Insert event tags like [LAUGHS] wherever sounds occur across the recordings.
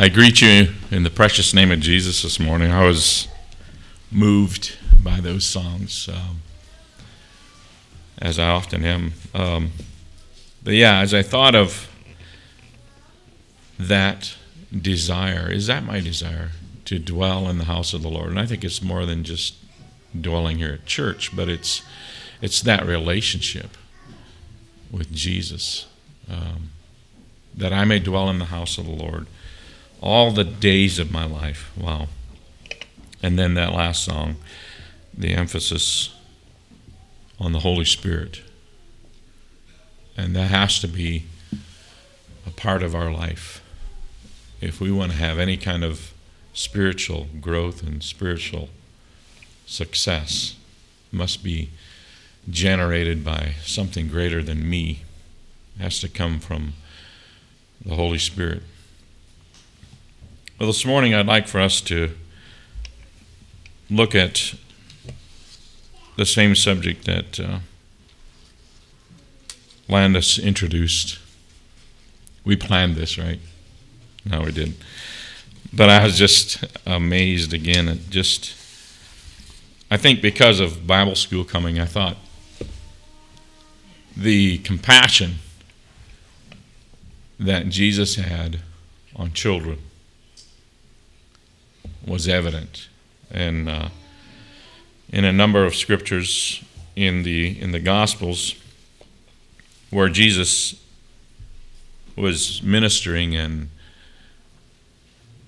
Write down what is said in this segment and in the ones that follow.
I greet you in the precious name of Jesus this morning. I was moved by those songs, um, as I often am. Um, but yeah, as I thought of that desire, is that my desire to dwell in the house of the Lord? And I think it's more than just dwelling here at church, but it's it's that relationship with Jesus. Um, that I may dwell in the house of the Lord all the days of my life. Wow. And then that last song, the emphasis on the Holy Spirit. And that has to be a part of our life. If we want to have any kind of spiritual growth and spiritual success, must be generated by something greater than me. It has to come from the Holy Spirit. Well, this morning I'd like for us to look at the same subject that uh, Landis introduced. We planned this, right? No, we didn't. But I was just amazed again at just, I think because of Bible school coming, I thought the compassion that Jesus had on children was evident, and uh, in a number of scriptures in the in the Gospels, where Jesus was ministering and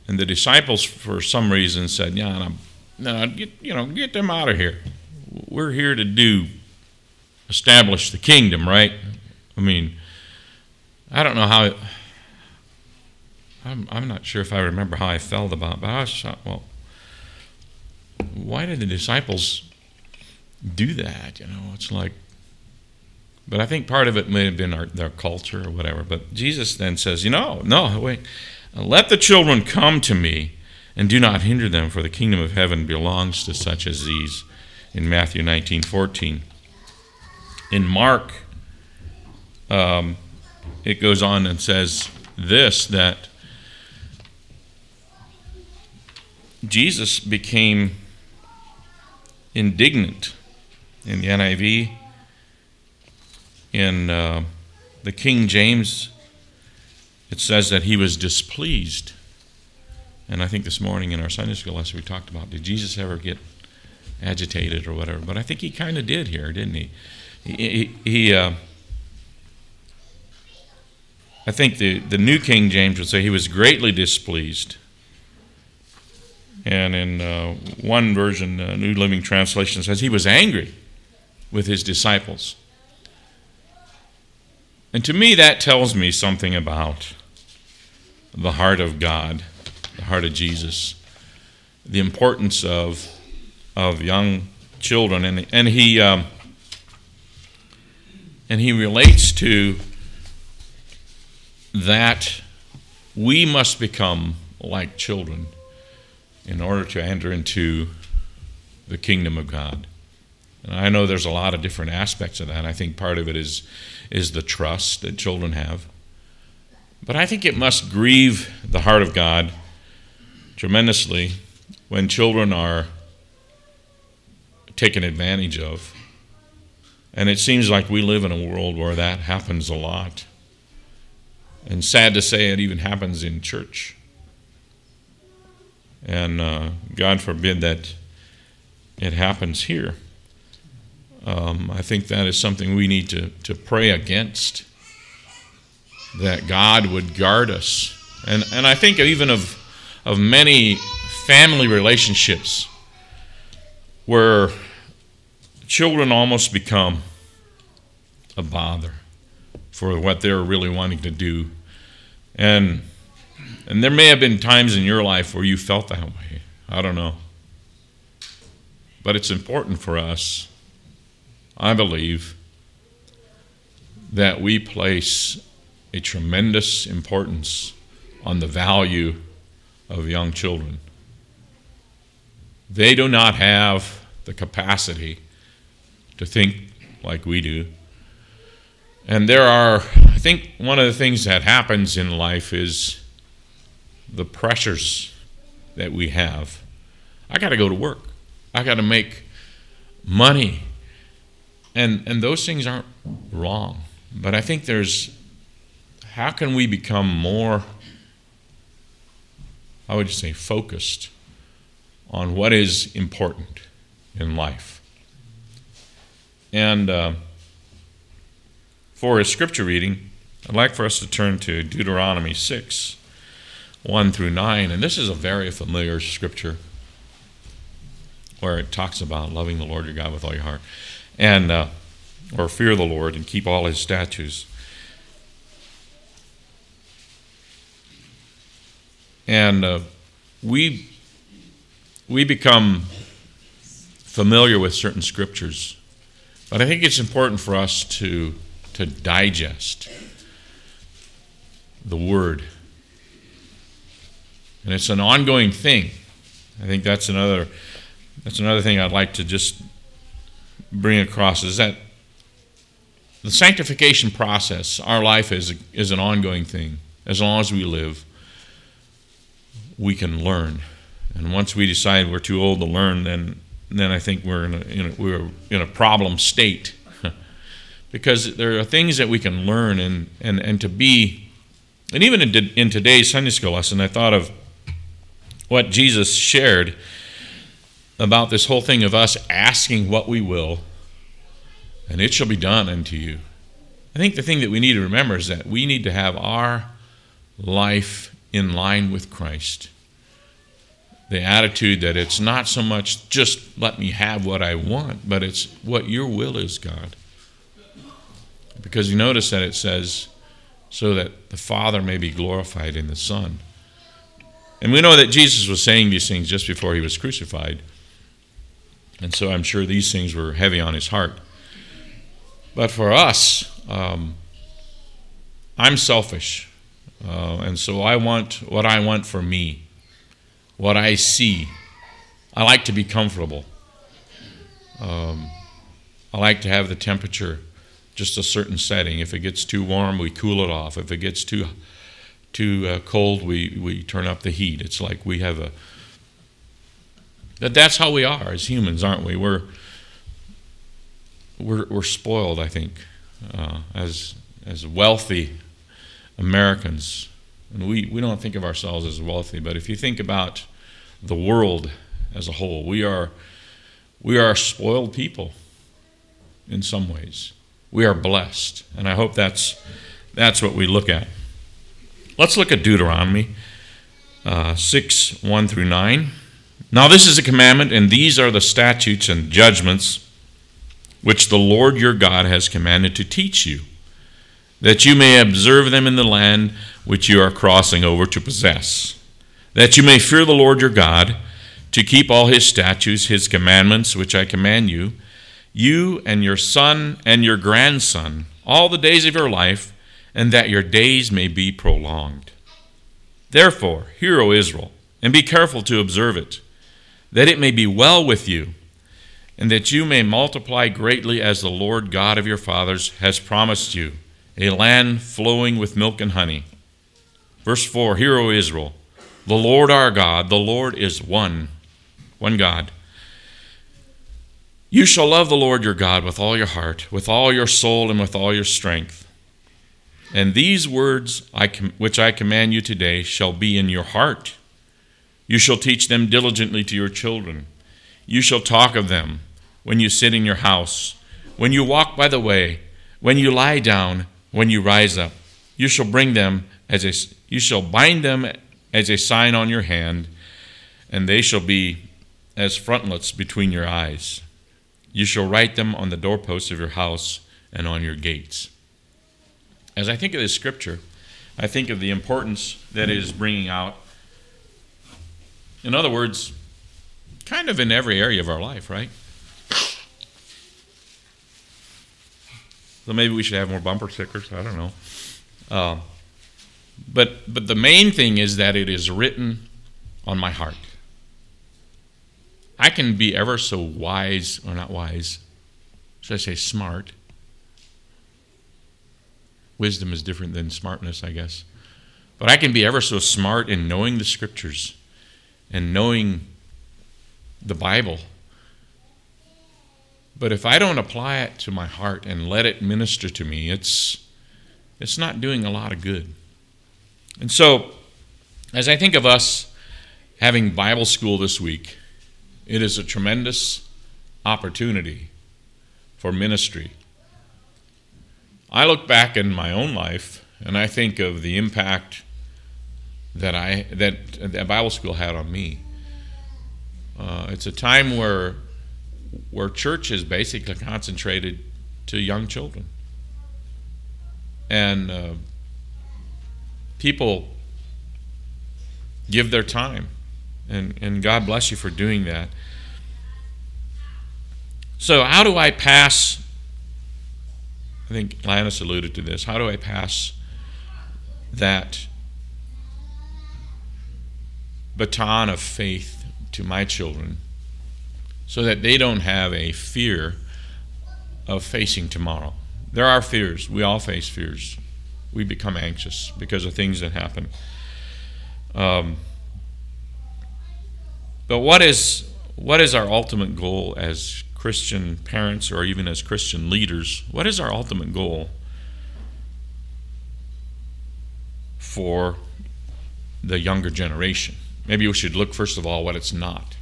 and the disciples for some reason said, "Yeah, no, get you know get them out of here. We're here to do establish the kingdom, right? I mean." I don't know how. I'm, I'm not sure if I remember how I felt about, but I was. Well, why did the disciples do that? You know, it's like. But I think part of it may have been our, their culture or whatever. But Jesus then says, you know, no, wait, let the children come to me, and do not hinder them, for the kingdom of heaven belongs to such as these. In Matthew 19, 14. In Mark. Um, it goes on and says this that Jesus became indignant in the NIV. In uh, the King James, it says that he was displeased. And I think this morning in our Sunday school lesson we talked about did Jesus ever get agitated or whatever? But I think he kind of did here, didn't he? He, he, he uh, I think the, the New King James would say he was greatly displeased. And in uh, one version, uh, New Living Translation says he was angry with his disciples. And to me, that tells me something about the heart of God, the heart of Jesus, the importance of, of young children. And, and, he, um, and he relates to that we must become like children in order to enter into the kingdom of God. And I know there's a lot of different aspects of that. I think part of it is is the trust that children have. But I think it must grieve the heart of God tremendously when children are taken advantage of. And it seems like we live in a world where that happens a lot. And sad to say, it even happens in church. And uh, God forbid that it happens here. Um, I think that is something we need to, to pray against. That God would guard us. And, and I think even of, of many family relationships where children almost become a bother for what they're really wanting to do. And and there may have been times in your life where you felt that way. I don't know. But it's important for us, I believe, that we place a tremendous importance on the value of young children. They do not have the capacity to think like we do. And there are, I think one of the things that happens in life is the pressures that we have. I got to go to work. I got to make money. And and those things aren't wrong. But I think there's how can we become more how would say focused on what is important in life? And uh, for a scripture reading, I'd like for us to turn to Deuteronomy 6, 1 through 9. And this is a very familiar scripture where it talks about loving the Lord your God with all your heart, and uh, or fear the Lord and keep all his statutes. And uh, we, we become familiar with certain scriptures but I think it's important for us to, to digest the Word. And it's an ongoing thing. I think that's another, that's another thing I'd like to just bring across is that the sanctification process, our life is, is an ongoing thing. As long as we live, we can learn. And once we decide we're too old to learn, then then I think we're in a, in a we're in a problem state. [LAUGHS] because there are things that we can learn and, and, and to be, and even in, in today's Sunday school lesson, I thought of what Jesus shared about this whole thing of us asking what we will, and it shall be done unto you. I think the thing that we need to remember is that we need to have our life in line with Christ the attitude that it's not so much just let me have what I want, but it's what your will is, God. Because you notice that it says, so that the Father may be glorified in the Son. And we know that Jesus was saying these things just before he was crucified. And so I'm sure these things were heavy on his heart. But for us, um, I'm selfish. Uh, and so I want what I want for me what I see. I like to be comfortable. Um, I like to have the temperature just a certain setting. If it gets too warm, we cool it off. If it gets too too uh, cold, we, we turn up the heat. It's like we have a. That that's how we are as humans, aren't we? We're we're, we're spoiled, I think, uh, as as wealthy Americans. And we, we don't think of ourselves as wealthy, but if you think about the world as a whole, we are, we are spoiled people in some ways. We are blessed. And I hope that's, that's what we look at. Let's look at Deuteronomy uh, 6 1 through 9. Now, this is a commandment, and these are the statutes and judgments which the Lord your God has commanded to teach you, that you may observe them in the land which you are crossing over to possess, that you may fear the Lord your God, to keep all his statutes, his commandments, which I command you, you and your son and your grandson, all the days of your life, and that your days may be prolonged. Therefore, hear, O Israel, and be careful to observe it, that it may be well with you, and that you may multiply greatly as the Lord God of your fathers has promised you, a land flowing with milk and honey. Verse 4 Hear, O Israel, the Lord our God, the Lord is one, one God. You shall love the Lord your God with all your heart, with all your soul, and with all your strength. And these words I com- which I command you today shall be in your heart. You shall teach them diligently to your children. You shall talk of them when you sit in your house, when you walk by the way, when you lie down, when you rise up. You shall bring them as a you shall bind them as a sign on your hand, and they shall be as frontlets between your eyes. You shall write them on the doorposts of your house and on your gates. As I think of this scripture, I think of the importance that it is bringing out. In other words, kind of in every area of our life, right? So maybe we should have more bumper stickers. I don't know. Uh, but, but the main thing is that it is written on my heart. I can be ever so wise, or not wise, should I say smart? Wisdom is different than smartness, I guess. But I can be ever so smart in knowing the scriptures and knowing the Bible. But if I don't apply it to my heart and let it minister to me, it's it's not doing a lot of good. And so, as I think of us having Bible school this week, it is a tremendous opportunity for ministry. I look back in my own life and I think of the impact that I that that Bible school had on me. Uh, it's a time where where church is basically concentrated to young children, and uh, people give their time, and and God bless you for doing that. So, how do I pass? I think Lannis alluded to this. How do I pass that baton of faith to my children so that they don't have a fear of facing tomorrow. There are fears. We all face fears. We become anxious because of things that happen. Um, but what is what is our ultimate goal as Christian parents or even as Christian leaders? What is our ultimate goal for the younger generation? Maybe we should look first of all what it's not.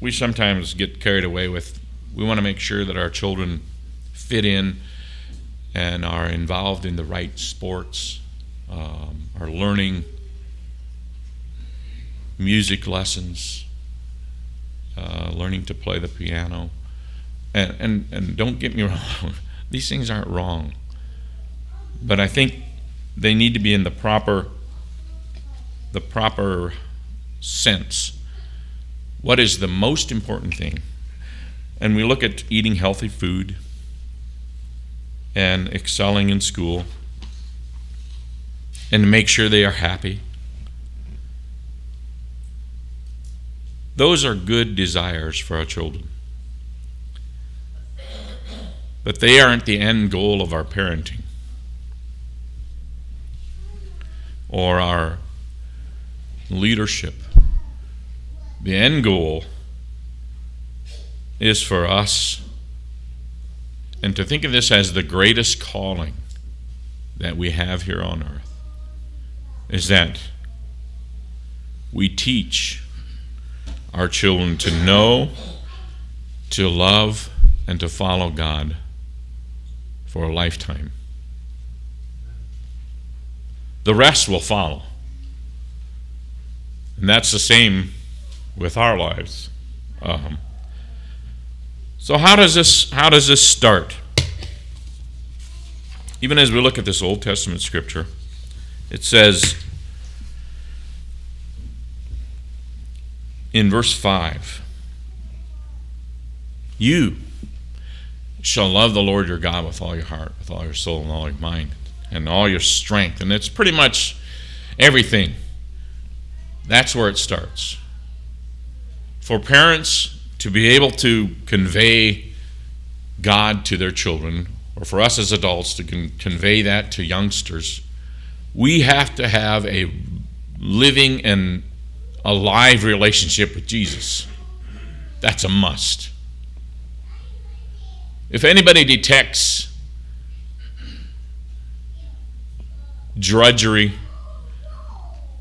We sometimes get carried away with, we want to make sure that our children fit in and are involved in the right sports, um, are learning music lessons, uh, learning to play the piano. And, and, and don't get me [LAUGHS] wrong, these things aren't wrong. But I think they need to be in the proper the proper sense. What is the most important thing? And we look at eating healthy food and excelling in school and make sure they are happy. Those are good desires for our children. But they aren't the end goal of our parenting or our leadership. The end goal is for us, and to think of this as the greatest calling that we have here on earth, is that we teach our children to know, to love, and to follow God for a lifetime. The rest will follow. And that's the same with our lives. Um, so how does this how does this start? Even as we look at this Old Testament scripture, it says in verse 5 You shall love the Lord your God with all your heart, with all your soul, and all your mind, and all your strength. And it's pretty much everything. That's where it starts. For parents to be able to convey God to their children, or for us as adults to con- convey that to youngsters, we have to have a living and alive relationship with Jesus. That's a must. If anybody detects drudgery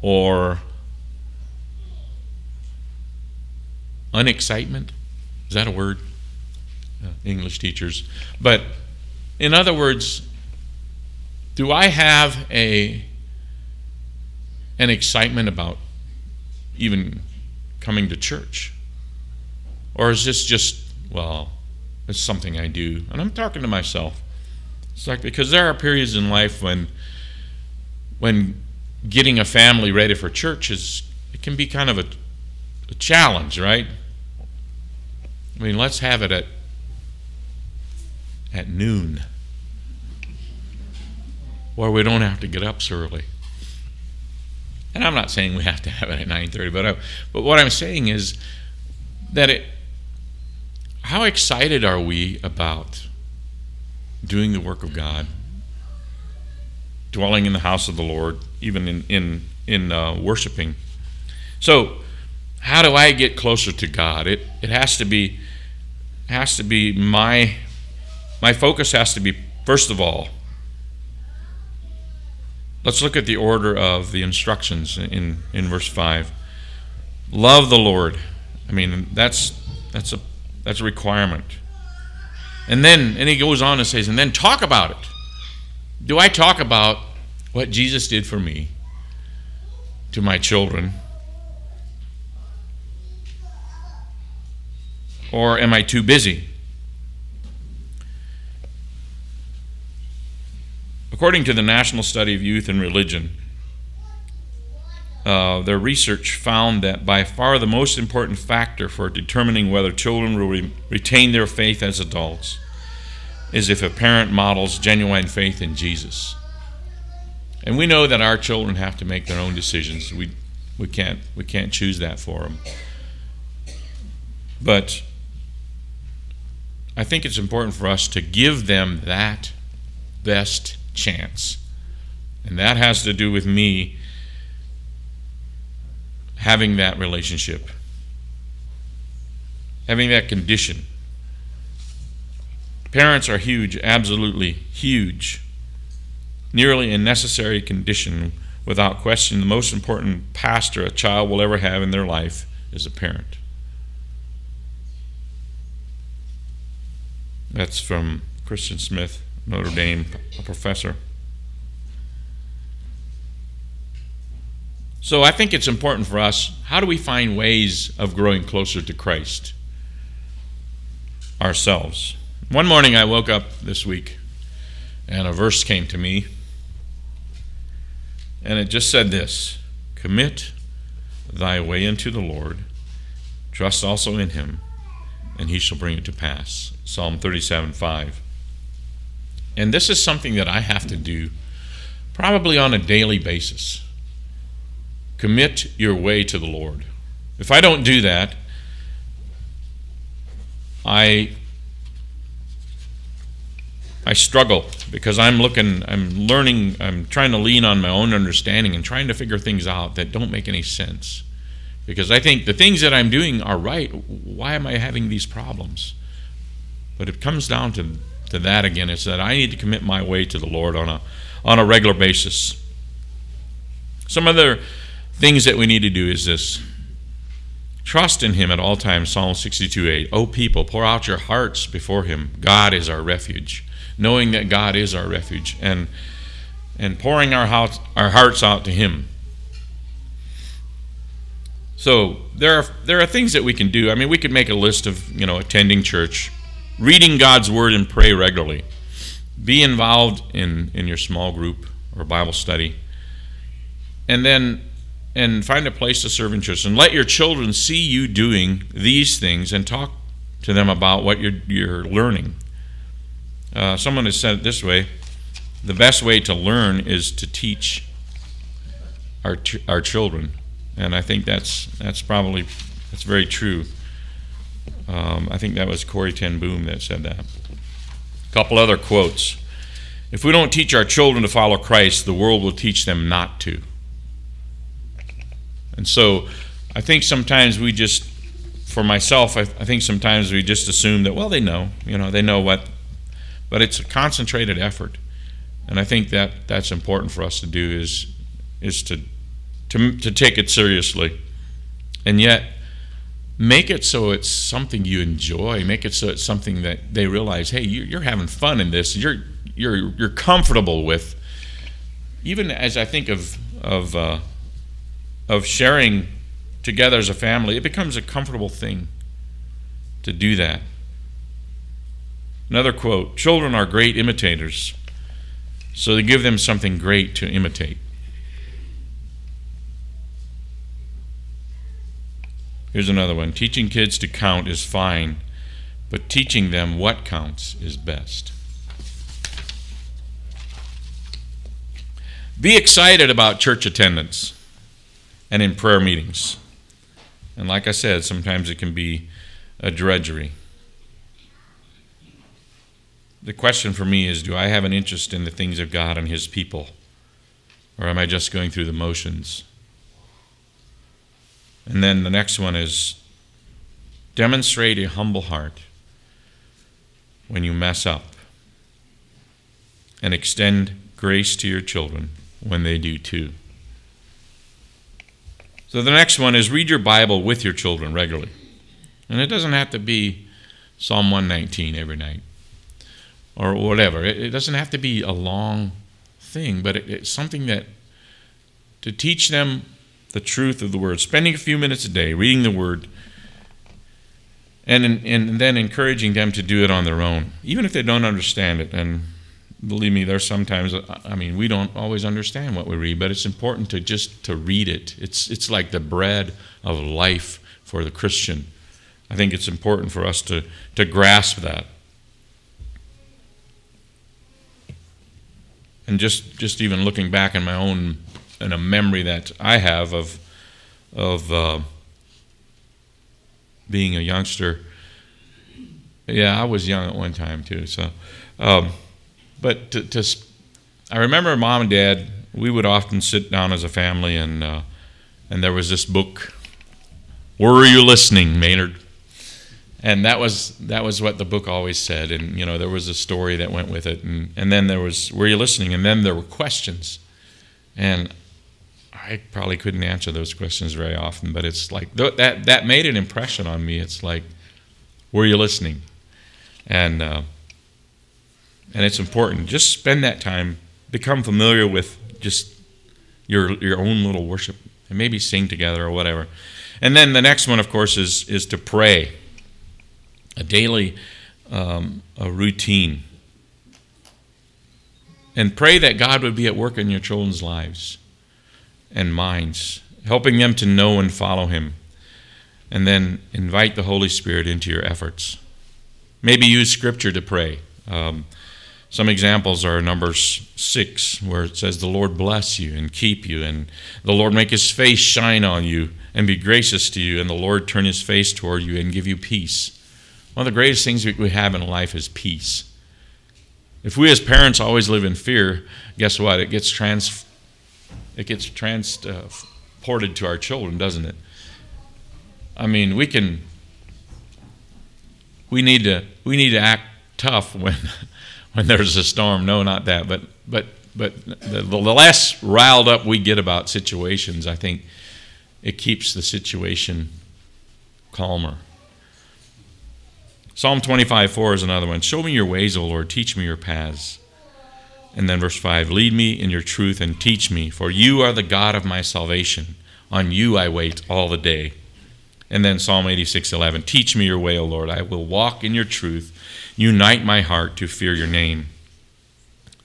or unexcitement, is that a word? Uh, English teachers. But in other words, do I have a an excitement about even coming to church? Or is this just, well, it's something I do. And I'm talking to myself. It's like because there are periods in life when when getting a family ready for church is it can be kind of a, a challenge, right? I mean, let's have it at at noon where we don't have to get up so early. And I'm not saying we have to have it at 9:30, but I, but what I'm saying is that it how excited are we about doing the work of God, dwelling in the house of the Lord, even in in in uh, worshiping? So, how do I get closer to God? It it has to be has to be my my focus has to be first of all. Let's look at the order of the instructions in in verse five. Love the Lord. I mean, that's that's a that's a requirement. And then and he goes on and says, and then talk about it. Do I talk about what Jesus did for me to my children? Or am I too busy? According to the National Study of Youth and Religion, uh, their research found that by far the most important factor for determining whether children will re- retain their faith as adults is if a parent models genuine faith in Jesus. And we know that our children have to make their own decisions. We, we, can't, we can't choose that for them. But I think it's important for us to give them that best chance. And that has to do with me having that relationship, having that condition. Parents are huge, absolutely huge. Nearly a necessary condition, without question. The most important pastor a child will ever have in their life is a parent. That's from Christian Smith, Notre Dame, a professor. So I think it's important for us how do we find ways of growing closer to Christ ourselves? One morning I woke up this week and a verse came to me and it just said this Commit thy way unto the Lord, trust also in him, and he shall bring it to pass. Psalm 37 5. And this is something that I have to do probably on a daily basis. Commit your way to the Lord. If I don't do that, I I struggle because I'm looking, I'm learning, I'm trying to lean on my own understanding and trying to figure things out that don't make any sense. Because I think the things that I'm doing are right. Why am I having these problems? But it comes down to, to that again. is that I need to commit my way to the Lord on a on a regular basis. Some other things that we need to do is this. Trust in him at all times psalm 62 8 o people pour out your hearts before him. God is our refuge knowing that god is our refuge and and pouring our hearts, our hearts out to him. So there are there are things that we can do. I mean we could make a list of you know attending church reading god's word and pray regularly be involved in in your small group or bible study and then and find a place to serve in church. And let your children see you doing these things and talk to them about what you're, you're learning. Uh, someone has said it this way the best way to learn is to teach our, our children. And I think that's, that's probably that's very true. Um, I think that was Corrie ten Boom that said that. A couple other quotes. If we don't teach our children to follow Christ, the world will teach them not to. And so I think sometimes we just, for myself, I, I think sometimes we just assume that, well, they know, you know, they know what, but it's a concentrated effort. And I think that that's important for us to do is, is to, to, to take it seriously. And yet, make it so it's something you enjoy. Make it so it's something that they realize, hey, you're having fun in this. You're, you're, you're comfortable with. Even as I think of, of uh, of sharing together as a family, it becomes a comfortable thing to do that. Another quote Children are great imitators, so they give them something great to imitate. Here's another one Teaching kids to count is fine, but teaching them what counts is best. Be excited about church attendance and in prayer meetings. And like I said, sometimes it can be a drudgery. the question for me is do I have an interest in the things of God and His people? Or am I just going through the motions? And then the next one is demonstrate a humble heart when you mess up and extend grace to your children when they do too. So the next one is read your Bible with your children regularly. And it doesn't have to be Psalm 119 every night or whatever. It, doesn't have to be a long thing, but it, it's something that to teach them the truth of the Word, spending a few minutes a day reading the Word, and, and then encouraging them to do it on their own, even if they don't understand it. And believe me, there's sometimes, uh, I mean, we don't always understand what we read, but it's important to just to read it. It's, it's like the bread of life for the Christian. I think it's important for us to, to grasp that. And just, just even looking back in my own, in a memory that I have of, of uh, being a youngster. Yeah, I was young at one time too. So, um, but to, to, I remember mom and dad. We would often sit down as a family, and uh, and there was this book. Were you listening, Maynard? And that was that was what the book always said. And you know, there was a story that went with it, and and then there was were you listening? And then there were questions, and I probably couldn't answer those questions very often, but it's like that that made an impression on me. It's like, were you listening? And uh, and it's important. Just spend that time, become familiar with just your your own little worship, and maybe sing together or whatever. And then the next one, of course, is is to pray. A daily, um, a routine, and pray that God would be at work in your children's lives and minds, helping them to know and follow Him. And then invite the Holy Spirit into your efforts. Maybe use Scripture to pray. Um, some examples are Numbers 6, where it says, The Lord bless you and keep you, and the Lord make his face shine on you and be gracious to you, and the Lord turn his face toward you and give you peace. One of the greatest things we have in life is peace. If we as parents always live in fear, guess what? It gets trans, it gets transported uh, to our children, doesn't it? I mean, we can, we need to, we need to act tough when [LAUGHS] when there's a storm. No, not that. But but but the, the less riled up we get about situations, I think it keeps the situation calmer. Psalm 25, 4 is another one. Show me your ways, O Lord. Teach me your paths. And then verse 5 Lead me in your truth and teach me, for you are the God of my salvation. On you I wait all the day. And then Psalm 86, 11 Teach me your way, O Lord. I will walk in your truth. Unite my heart to fear your name.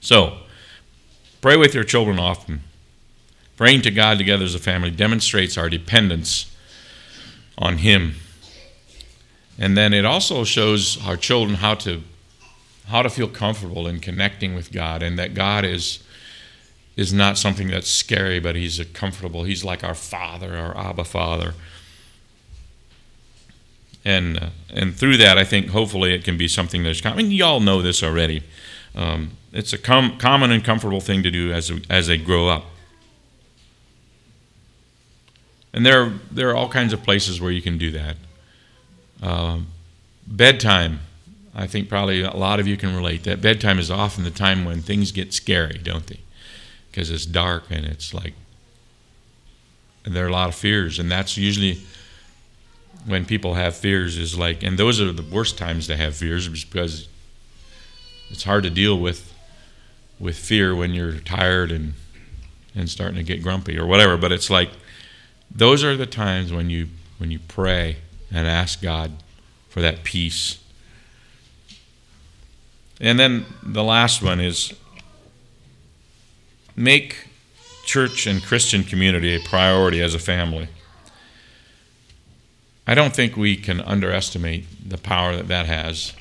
So, pray with your children often. Praying to God together as a family demonstrates our dependence on Him. And then it also shows our children how to how to feel comfortable in connecting with God and that God is is not something that's scary, but He's comfortable. He's like our Father, our Abba Father and uh, and through that, I think hopefully it can be something that's common. I mean, you all know this already. Um, it's a com- common and comfortable thing to do as as they grow up. And there there are all kinds of places where you can do that. Um, bedtime, I think probably a lot of you can relate. That bedtime is often the time when things get scary, don't they? Because it's dark and it's like and there are a lot of fears, and that's usually when people have fears is like, and those are the worst times to have fears because it's hard to deal with with fear when you're tired and and starting to get grumpy or whatever. But it's like those are the times when you when you pray and ask God for that peace. And then the last one is make church and Christian community a priority as a family. I don't think we can underestimate the power that that has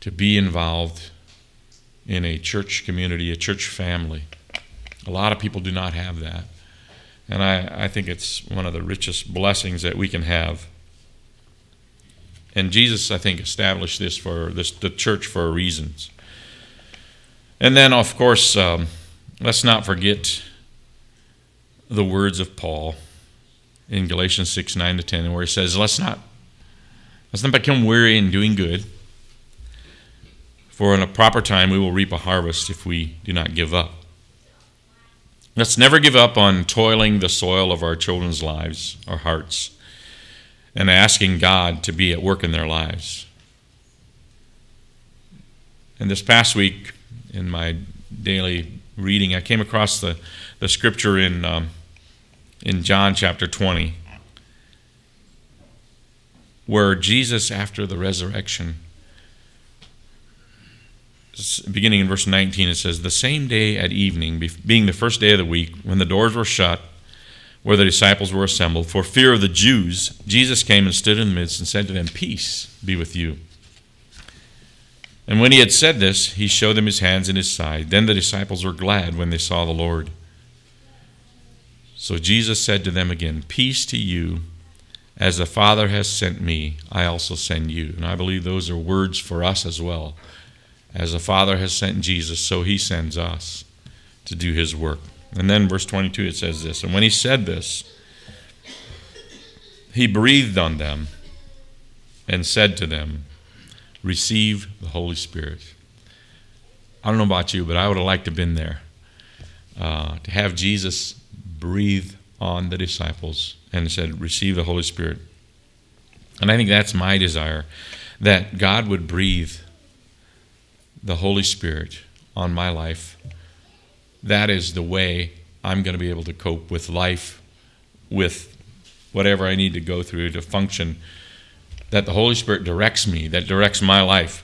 to be involved in a church community, a church family. A lot of people do not have that. And I, I think it's one of the richest blessings that we can have. And Jesus, I think, established this for this, the church for reasons. And then, of course, um, let's not forget the words of Paul in Galatians 6 9 to 10, where he says, Let's not, let's not become weary in doing good, for in a proper time we will reap a harvest if we do not give up. Let's never give up on toiling the soil of our children's lives, our hearts, and asking God to be at work in their lives. And this past week, in my daily reading, I came across the, the scripture in, um, in John chapter 20, where Jesus, after the resurrection, beginning in verse 19, it says, The same day at evening, being the first day of the week, when the doors were shut, where the disciples were assembled, for fear of the Jews, Jesus came and stood in the midst and said to them, Peace be with you. And when he had said this, he showed them his hands and his side. Then the disciples were glad when they saw the Lord. So Jesus said to them again, Peace to you. As the Father has sent me, I also send you. And I believe those are words for us as well. As the Father has sent Jesus, so he sends us to do his work. And then verse 22 it says this And when he said this, he breathed on them and said to them, Receive the Holy Spirit. I don't know about you, but I would have liked to have been there. Uh, to have Jesus breathe on the disciples and said, Receive the Holy Spirit. And I think that's my desire that God would breathe the Holy Spirit on my life, that is the way I'm going to be able to cope with life, with whatever I need to go through to function. That the Holy Spirit directs me, that directs my life.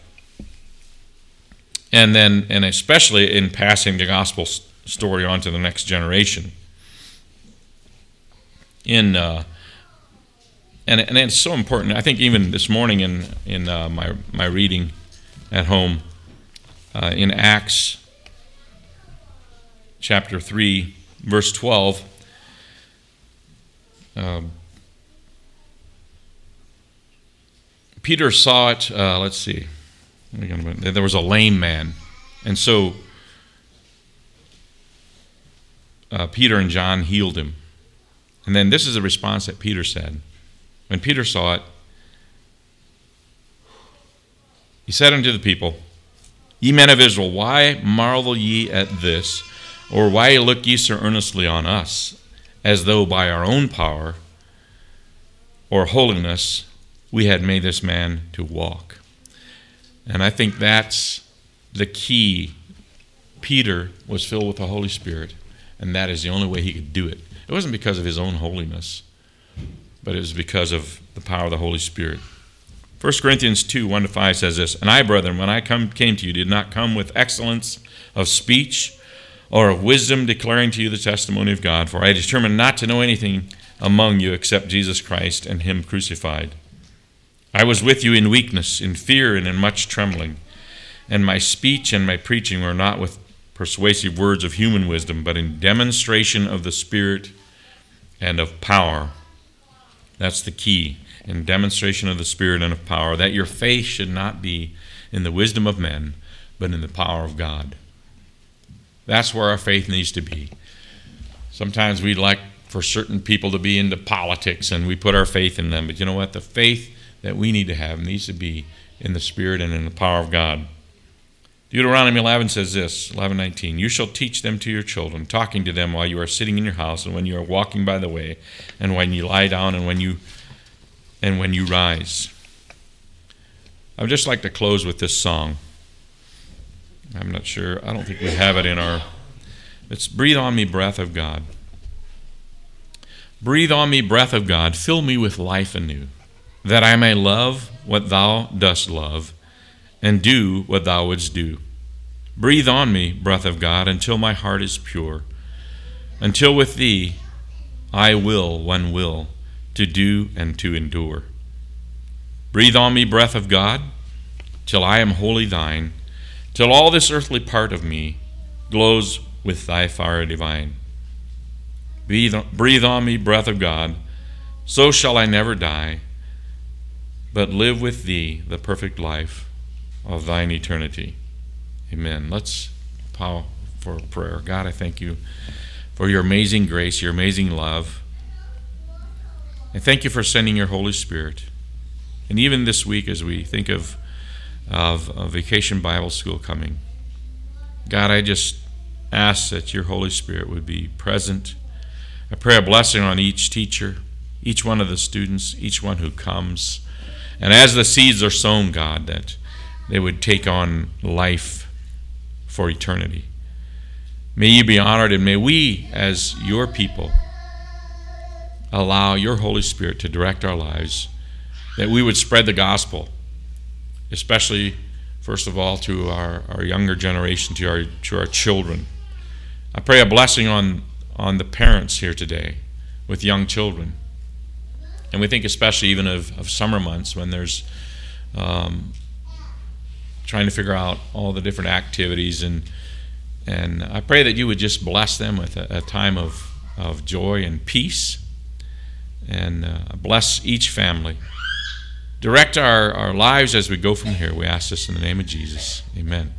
And then, and especially in passing the gospel story on to the next generation. In, uh, and, and it's so important. I think even this morning in, in uh, my, my reading at home, uh, in Acts chapter 3, verse 12. Um, Peter saw it, uh, let's see, there was a lame man. And so uh, Peter and John healed him. And then this is the response that Peter said. When Peter saw it, he said unto the people, Ye men of Israel, why marvel ye at this? Or why look ye so earnestly on us, as though by our own power or holiness we had made this man to walk? And I think that's the key. Peter was filled with the Holy Spirit, and that is the only way he could do it. It wasn't because of his own holiness, but it was because of the power of the Holy Spirit. 1 Corinthians 2 1 to 5 says this And I, brethren, when I come, came to you, did not come with excellence of speech or of wisdom, declaring to you the testimony of God. For I determined not to know anything among you except Jesus Christ and Him crucified. I was with you in weakness, in fear, and in much trembling. And my speech and my preaching were not with persuasive words of human wisdom, but in demonstration of the Spirit and of power. That's the key in demonstration of the Spirit and of power, that your faith should not be in the wisdom of men, but in the power of God. That's where our faith needs to be. Sometimes we'd like for certain people to be into politics and we put our faith in them, but you know what? The faith that we need to have needs to be in the Spirit and in the power of God. Deuteronomy 11 says this 11:19 You shall teach them to your children talking to them while you are sitting in your house and when you are walking by the way and when you lie down and when you and when you rise. I would just like to close with this song. I'm not sure, I don't think we have it in our. It's Breathe on Me, Breath of God. Breathe on me, breath of God, fill me with life anew, that I may love what thou dost love, and do what thou wouldst do. Breathe on me, breath of God, until my heart is pure, until with thee I will one will to do and to endure. Breathe on me, breath of God, till I am wholly thine, till all this earthly part of me glows with thy fire divine. Breathe, on me, breath of God, so shall I never die, but live with thee the perfect life of thine eternity. Amen. Let's power for prayer. God, I thank you for your amazing grace, your amazing love. And thank you for sending your Holy Spirit. And even this week, as we think of, of, of Vacation Bible School coming, God, I just ask that your Holy Spirit would be present. I pray a blessing on each teacher, each one of the students, each one who comes. And as the seeds are sown, God, that they would take on life for eternity. May you be honored, and may we, as your people, allow your Holy Spirit to direct our lives, that we would spread the gospel, especially, first of all, to our, our younger generation, to our, to our children. I pray a blessing on, on the parents here today with young children. And we think especially even of, of summer months when there's um, trying to figure out all the different activities and and I pray that you would just bless them with a, a time of, of joy and peace and uh, bless each family. Direct our, our lives as we go from here. We ask this in the name of Jesus. Amen.